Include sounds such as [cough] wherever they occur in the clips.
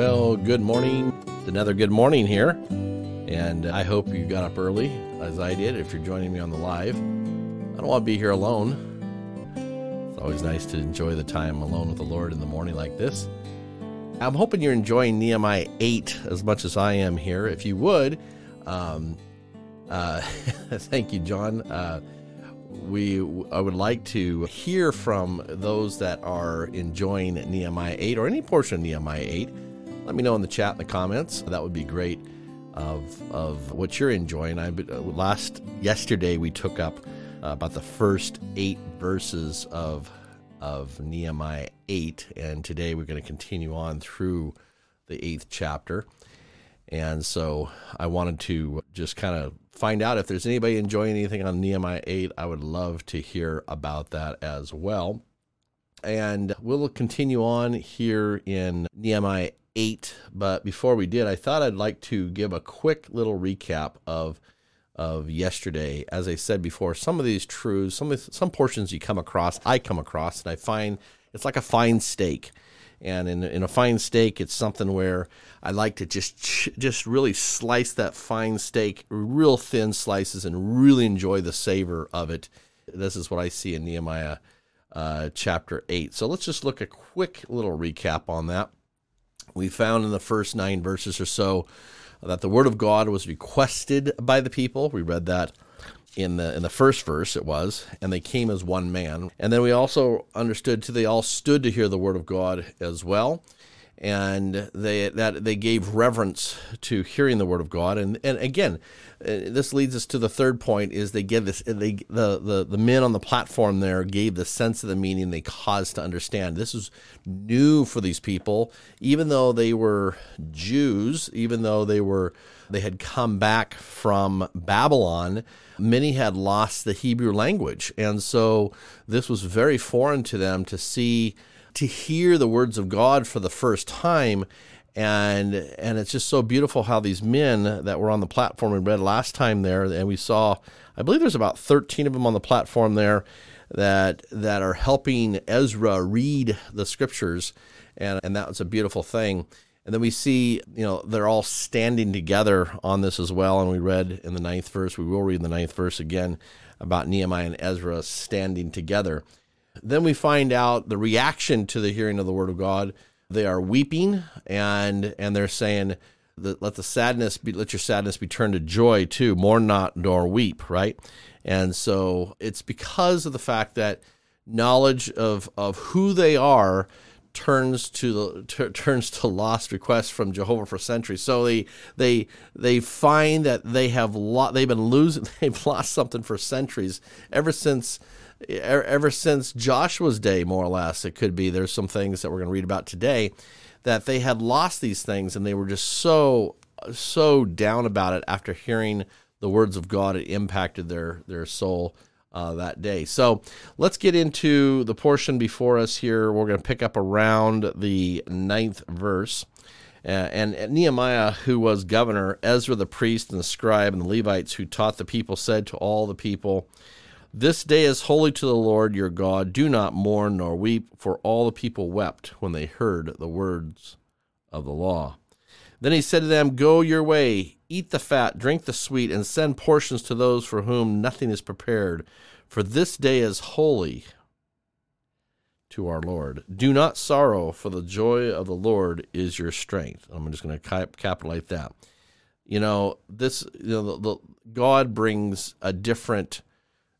Well, good morning. It's another good morning here. And I hope you got up early, as I did, if you're joining me on the live. I don't want to be here alone. It's always nice to enjoy the time alone with the Lord in the morning like this. I'm hoping you're enjoying Nehemiah 8 as much as I am here. If you would, um, uh, [laughs] thank you, John. Uh, we I would like to hear from those that are enjoying Nehemiah 8 or any portion of Nehemiah 8. Let me know in the chat in the comments. That would be great of of what you're enjoying. I uh, last yesterday we took up uh, about the first 8 verses of of Nehemiah 8 and today we're going to continue on through the 8th chapter. And so I wanted to just kind of find out if there's anybody enjoying anything on Nehemiah 8. I would love to hear about that as well. And we'll continue on here in Nehemiah 8. But before we did, I thought I'd like to give a quick little recap of of yesterday. As I said before, some of these truths, some some portions you come across, I come across, and I find it's like a fine steak. And in, in a fine steak, it's something where I like to just just really slice that fine steak, real thin slices, and really enjoy the savor of it. This is what I see in Nehemiah uh, chapter eight. So let's just look a quick little recap on that. We found in the first nine verses or so that the word of God was requested by the people. We read that in the in the first verse it was and they came as one man and then we also understood too they all stood to hear the word of god as well and they that they gave reverence to hearing the word of god. And and again uh, this leads us to the third point is they give this they the the, the men on the platform there gave the sense of the meaning they caused to understand. This is new for these people. Even though they were jews even though they were they had come back from babylon many had lost the Hebrew language. And so this was very foreign to them to see, to hear the words of God for the first time. And and it's just so beautiful how these men that were on the platform we read last time there, and we saw, I believe there's about 13 of them on the platform there that that are helping Ezra read the scriptures, and and that was a beautiful thing. And then we see, you know, they're all standing together on this as well. And we read in the ninth verse, we will read the ninth verse again about Nehemiah and Ezra standing together. Then we find out the reaction to the hearing of the word of God. They are weeping and and they're saying, let the sadness be let your sadness be turned to joy too mourn not nor weep right and so it's because of the fact that knowledge of of who they are turns to the t- turns to lost requests from Jehovah for centuries. So they they they find that they have lo- they've been losing [laughs] they've lost something for centuries ever since ever since Joshua's day more or less it could be there's some things that we're going to read about today that they had lost these things and they were just so so down about it after hearing the words of God it impacted their their soul uh, that day. So let's get into the portion before us here. We're going to pick up around the ninth verse. Uh, and, and Nehemiah, who was governor, Ezra the priest, and the scribe, and the Levites who taught the people, said to all the people, This day is holy to the Lord your God. Do not mourn nor weep, for all the people wept when they heard the words of the law. Then he said to them, Go your way, eat the fat, drink the sweet, and send portions to those for whom nothing is prepared. For this day is holy to our Lord. Do not sorrow, for the joy of the Lord is your strength. I'm just going to capitalize that. You know, this, you know, the, the, God brings a different,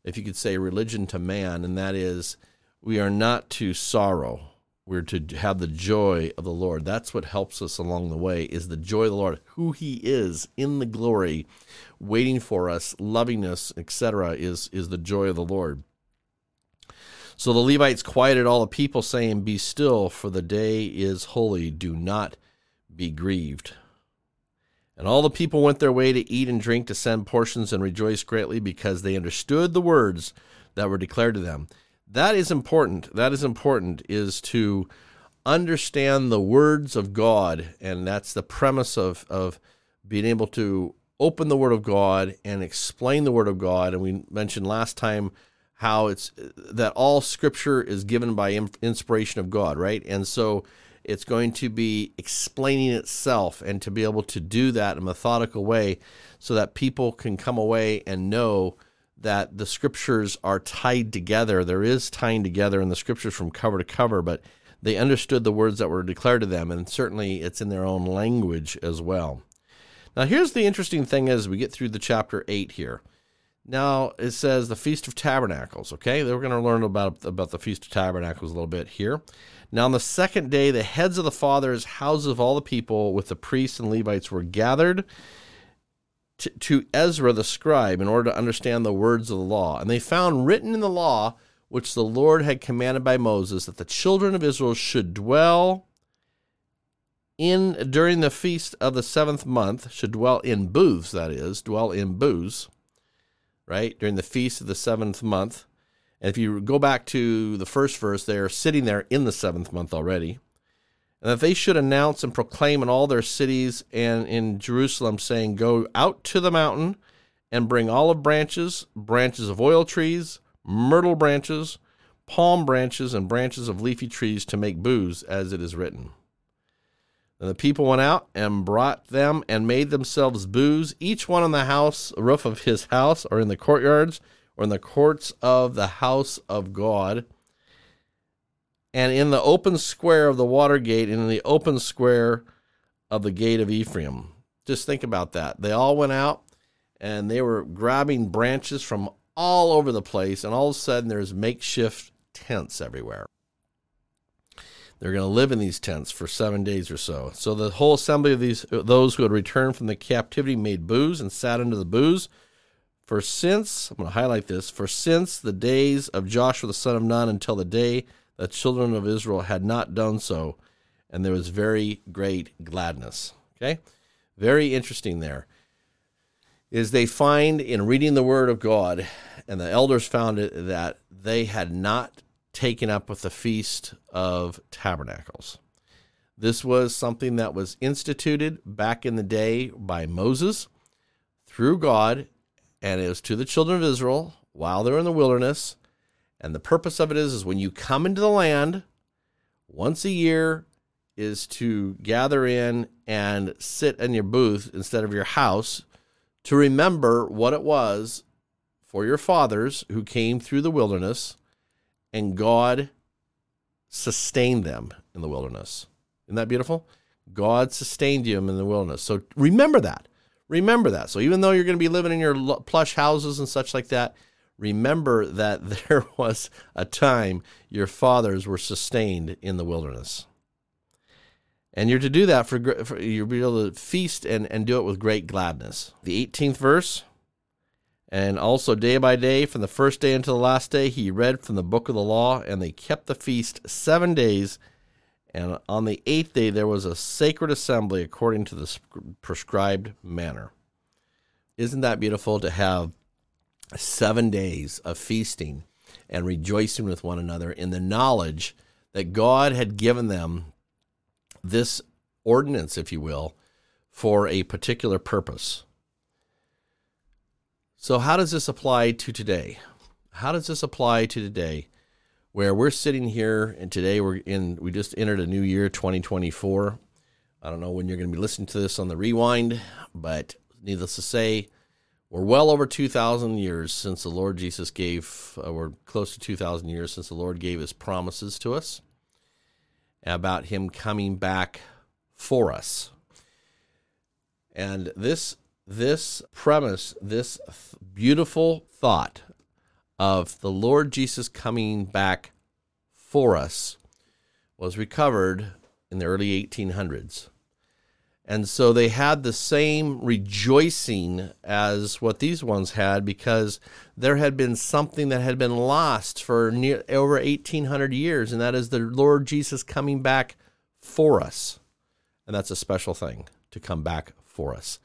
if you could say, religion to man, and that is we are not to sorrow we're to have the joy of the Lord. That's what helps us along the way is the joy of the Lord, who he is in the glory, waiting for us, loving us, etc. is is the joy of the Lord. So the Levites quieted all the people saying, "Be still, for the day is holy. Do not be grieved." And all the people went their way to eat and drink, to send portions, and rejoice greatly because they understood the words that were declared to them that is important. That is important is to understand the words of God, and that's the premise of of being able to open the Word of God and explain the Word of God. And we mentioned last time how it's that all Scripture is given by inspiration of God, right? And so it's going to be explaining itself and to be able to do that in a methodical way so that people can come away and know that the scriptures are tied together. There is tying together in the scriptures from cover to cover, but they understood the words that were declared to them, and certainly it's in their own language as well. Now, here's the interesting thing as we get through the chapter 8 here. Now, it says the Feast of Tabernacles, okay? We're going to learn about, about the Feast of Tabernacles a little bit here. Now, on the second day, the heads of the fathers' houses of all the people with the priests and Levites were gathered to, Ezra the scribe in order to understand the words of the law. And they found written in the law, which the Lord had commanded by Moses, that the children of Israel should dwell in during the feast of the seventh month, should dwell in booths, that is, dwell in booths, right? During the feast of the seventh month. And if you go back to the first verse, they're sitting there in the seventh month already and that they should announce and proclaim in all their cities and in Jerusalem, saying, Go out to the mountain and bring olive branches, branches of oil trees, myrtle branches, palm branches, and branches of leafy trees to make booths, as it is written. And the people went out and brought them and made themselves booths, each one on the house, roof of his house, or in the courtyards, or in the courts of the house of God and in the open square of the water gate and in the open square of the gate of Ephraim. Just think about that. They all went out and they were grabbing branches from all over the place, and all of a sudden there's makeshift tents everywhere. They're going to live in these tents for seven days or so. So the whole assembly of these those who had returned from the captivity made booths and sat under the booths. For since I'm going to highlight this, for since the days of Joshua the son of Nun until the day the children of Israel had not done so, and there was very great gladness. Okay? Very interesting there. Is they find in reading the word of God, and the elders found it that they had not taken up with the Feast of Tabernacles. This was something that was instituted back in the day by Moses through God, and it was to the children of Israel while they're in the wilderness. And the purpose of it is, is when you come into the land, once a year is to gather in and sit in your booth instead of your house to remember what it was for your fathers who came through the wilderness and God sustained them in the wilderness. Isn't that beautiful? God sustained you in the wilderness. So remember that. Remember that. So even though you're going to be living in your plush houses and such like that, remember that [laughs] there was a time your fathers were sustained in the wilderness. And you're to do that for, for you'll be able to feast and, and do it with great gladness. The 18th verse, and also day by day, from the first day until the last day, he read from the book of the law, and they kept the feast seven days. And on the eighth day, there was a sacred assembly according to the prescribed manner. Isn't that beautiful to have seven days of feasting and rejoicing with one another in the knowledge that God had given them this ordinance, if you will, for a particular purpose. So, how does this apply to today? How does this apply to today, where we're sitting here and today we're in? We just entered a new year, 2024. I don't know when you're going to be listening to this on the rewind, but needless to say, we're well over 2,000 years since the Lord Jesus gave, uh, we're close to 2,000 years since the Lord gave his promises to us about him coming back for us. And this this premise, this beautiful thought of the Lord Jesus coming back for us was recovered in the early 1800s. And so they had the same rejoicing as what these ones had because there had been something that had been lost for near, over 1800 years, and that is the Lord Jesus coming back for us. And that's a special thing to come back for us.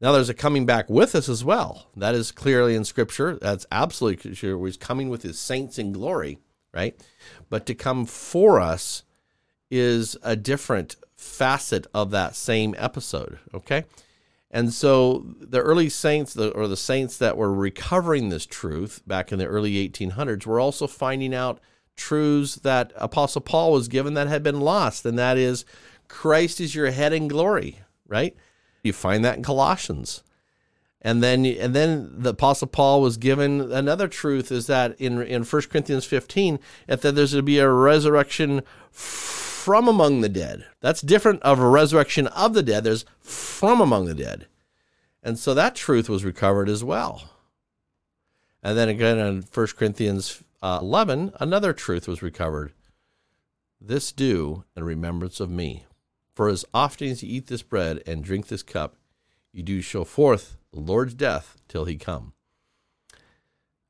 Now, there's a coming back with us as well. That is clearly in Scripture. That's absolutely sure. He's coming with his saints in glory, right? But to come for us is a different facet of that same episode. Okay. And so the early saints, or the saints that were recovering this truth back in the early 1800s, were also finding out truths that Apostle Paul was given that had been lost, and that is Christ is your head in glory, right? You find that in Colossians. And then and then the apostle Paul was given another truth is that in in 1 Corinthians 15 that there's going to be a resurrection from among the dead. That's different of a resurrection of the dead. There's from among the dead. And so that truth was recovered as well. And then again in 1 Corinthians uh, 11, another truth was recovered. This do in remembrance of me. For as often as you eat this bread and drink this cup, you do show forth the Lord's death till he come.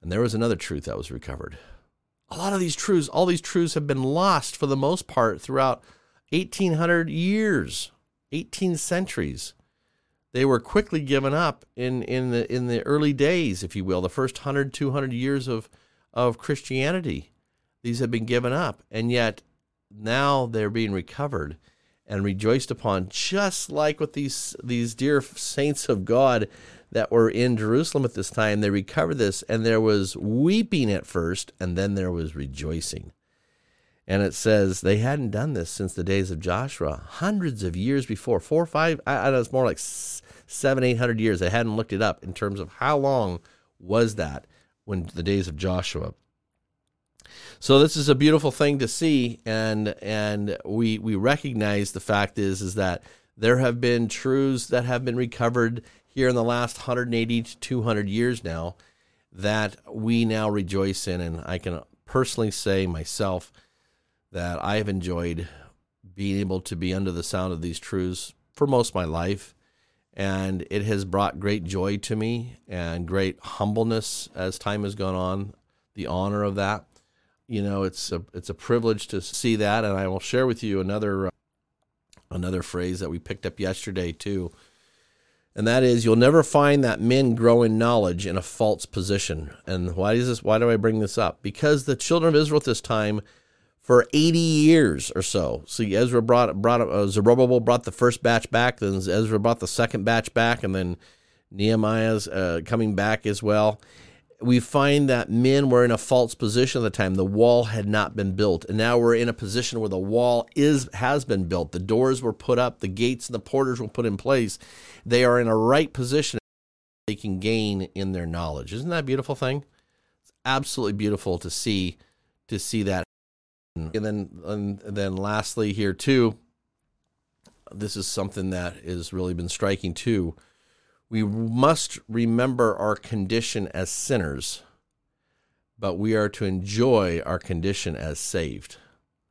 And there was another truth that was recovered. A lot of these truths, all these truths have been lost for the most part throughout 1800 years, 18 centuries. They were quickly given up in, in, the, in the early days, if you will, the first 100, 200 years of, of Christianity. These have been given up, and yet now they're being recovered and rejoiced upon, just like with these these dear saints of God that were in Jerusalem at this time. They recovered this, and there was weeping at first, and then there was rejoicing. And it says they hadn't done this since the days of Joshua, hundreds of years before, four or five. I, I know it's more like seven, eight hundred years. I hadn't looked it up in terms of how long was that when the days of Joshua. So this is a beautiful thing to see, and and we we recognize the fact is is that there have been truths that have been recovered here in the last 180 to 200 years now that we now rejoice in, and I can personally say myself that I have enjoyed being able to be under the sound of these truths for most of my life. And it has brought great joy to me and great humbleness as time has gone on, the honor of that you know, it's a it's a privilege to see that, and I will share with you another uh, another phrase that we picked up yesterday too, and that is, "You'll never find that men grow in knowledge in a false position." And why is this? Why do I bring this up? Because the children of Israel at this time, for eighty years or so, see, Ezra brought brought uh, Zerubbabel brought the first batch back, then Ezra brought the second batch back, and then Nehemiah's uh, coming back as well we find that men were in a false position at the time. The wall had not been built, and now we're in a position where the wall is has been built. The doors were put up, the gates and the porters were put in place. They are in a right position. They can gain in their knowledge. Isn't that a beautiful thing? It's absolutely beautiful to see to see that. And then and then lastly here too, this is something that has really been striking too we must remember our condition as sinners, but we are to enjoy our condition as saved.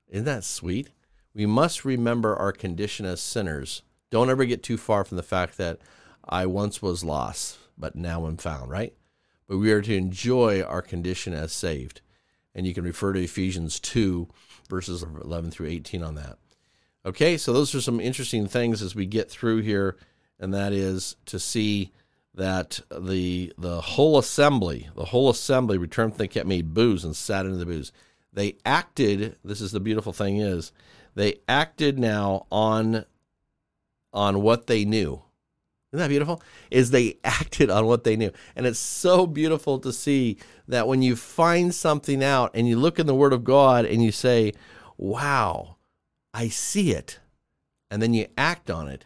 Isn't that sweet? We must remember our condition as sinners. Don't ever get too far from the fact that I once was lost, but now am found, right? But we are to enjoy our condition as saved. And you can refer to Ephesians 2, verses 11 through 18 on that. Okay, so those are some interesting things as we get through here and that is to see that the the whole assembly, the whole assembly returned they kept made booze and sat into the booze. They acted. This is the beautiful thing is they acted now on on what they knew. Isn't that beautiful? Is they [laughs] acted on what they knew. And it's so beautiful to see that when you find something out and you look in the Word of God and you say, wow, I see it. And then you act on it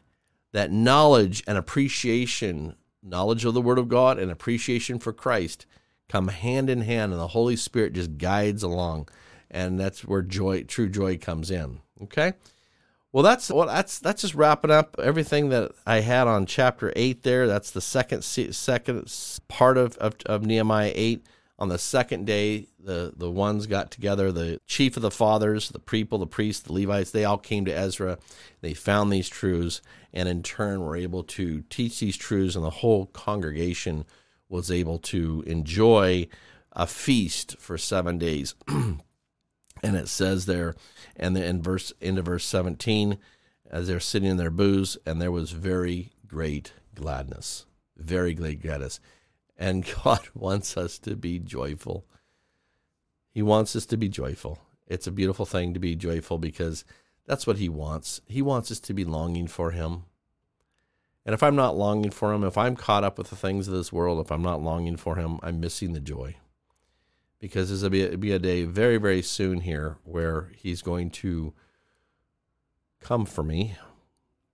that knowledge and appreciation, knowledge of the Word of God and appreciation for Christ, come hand in hand, and the Holy Spirit just guides along, and that's where joy, true joy, comes in. Okay. Well, that's well, that's that's just wrapping up everything that I had on chapter eight. There, that's the second second part of, of, of Nehemiah eight. On the second day, the the ones got together. The chief of the fathers, the people, the priests, the Levites, they all came to Ezra. They found these truths, and in turn were able to teach these truths, and the whole congregation was able to enjoy a feast for seven days. [clears throat] and it says there, and in verse into verse seventeen, as they're sitting in their booths, and there was very great gladness, very great gladness, and [laughs] God wants us to be joyful. He wants us to be joyful. It's a beautiful thing to be joyful because that's what he wants. He wants us to be longing for him. And if I'm not longing for him, if I'm caught up with the things of this world, if I'm not longing for him, I'm missing the joy. because there's going to be a day very, very soon here where he's going to come for me.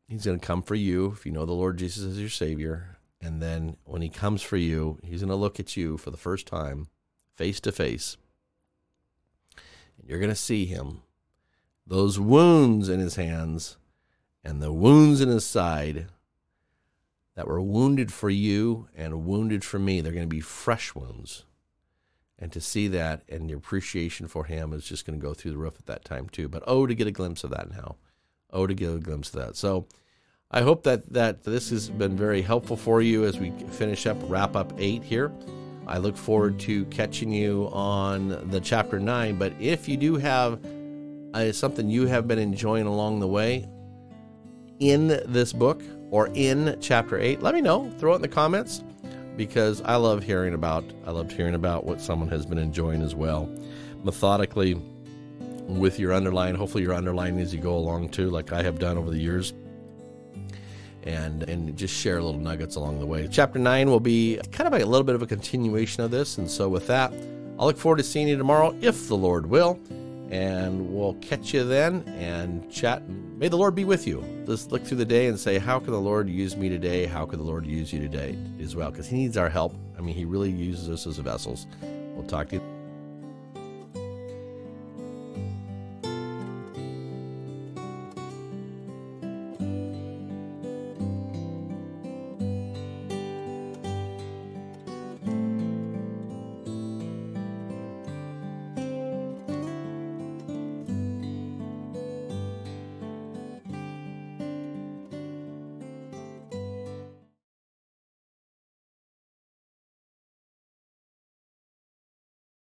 He's going to come for you if you know the Lord Jesus as your Savior. And then when he comes for you, he's going to look at you for the first time, face to face. And you're going to see him. Those wounds in his hands and the wounds in his side that were wounded for you and wounded for me, they're going to be fresh wounds and to see that and the appreciation for him is just going to go through the roof at that time too. But oh, to get a glimpse of that now, oh, to get a glimpse of that. So I hope that that this has been very helpful for you as we finish up wrap up eight here. I look forward to catching you on the chapter nine. But if you do have uh, something you have been enjoying along the way in this book or in chapter eight, let me know. Throw it in the comments because I love hearing about I loved hearing about what someone has been enjoying as well. Methodically with your underline, hopefully your underline as you go along too, like I have done over the years. And and just share little nuggets along the way. Chapter nine will be kind of a little bit of a continuation of this. And so with that, I'll look forward to seeing you tomorrow if the Lord will. And we'll catch you then and chat. May the Lord be with you. Just look through the day and say, How can the Lord use me today? How can the Lord use you today as well? Because He needs our help. I mean, He really uses us as vessels. We'll talk to you.